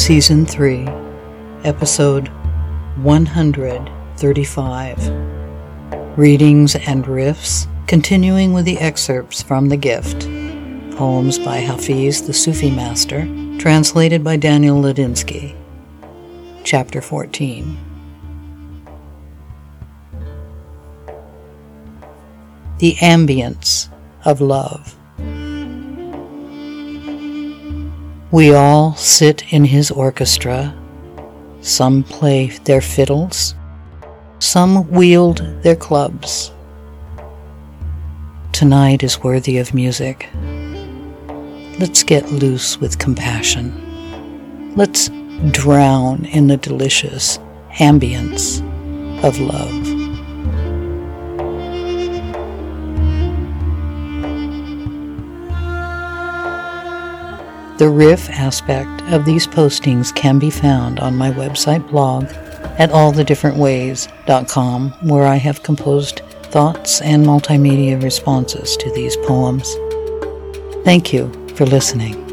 Season 3, Episode 135. Readings and Riffs, continuing with the excerpts from The Gift. Poems by Hafiz the Sufi Master, translated by Daniel Ladinsky. Chapter 14. The Ambience of Love. We all sit in his orchestra. Some play their fiddles, some wield their clubs. Tonight is worthy of music. Let's get loose with compassion. Let's drown in the delicious ambience of love. The riff aspect of these postings can be found on my website blog at allthedifferentways.com, where I have composed thoughts and multimedia responses to these poems. Thank you for listening.